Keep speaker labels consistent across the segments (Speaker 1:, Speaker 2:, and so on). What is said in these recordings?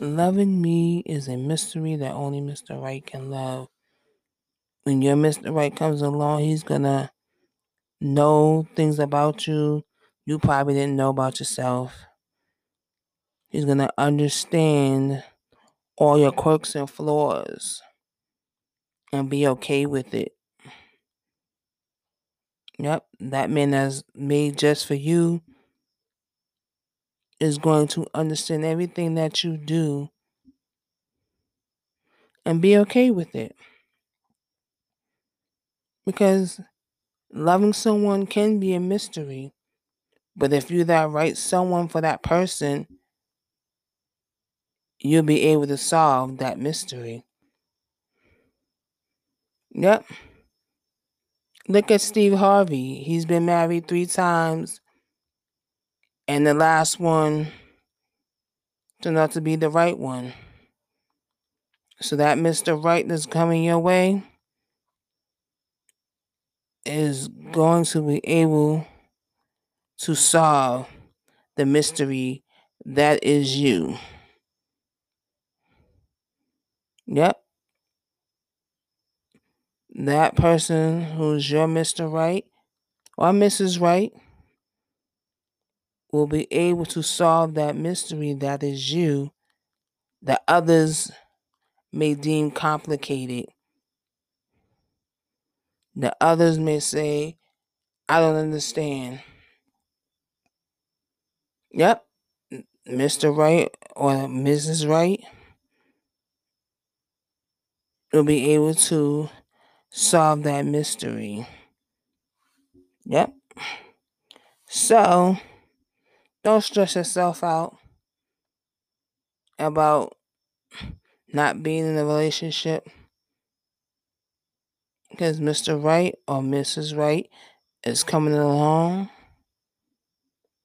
Speaker 1: Loving me is a mystery that only Mr. Right can love. When your Mr. Right comes along, he's gonna know things about you you probably didn't know about yourself. He's gonna understand all your quirks and flaws and be okay with it. Yep, that man that's made just for you is going to understand everything that you do and be okay with it. Because loving someone can be a mystery, but if you're that right someone for that person, you'll be able to solve that mystery. Yep. Look at Steve Harvey. He's been married three times, and the last one turned out to be the right one. So that Mr. Right that's coming your way is going to be able to solve the mystery that is you. Yep. That person who's your Mr. Right or Mrs. Right will be able to solve that mystery that is you that others may deem complicated. That others may say, I don't understand. Yep, Mr. Right or Mrs. Right will be able to solve that mystery. Yep. So, don't stress yourself out about not being in a relationship because Mr. Right or Mrs. Right is coming along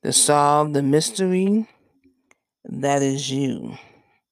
Speaker 1: to solve the mystery that is you.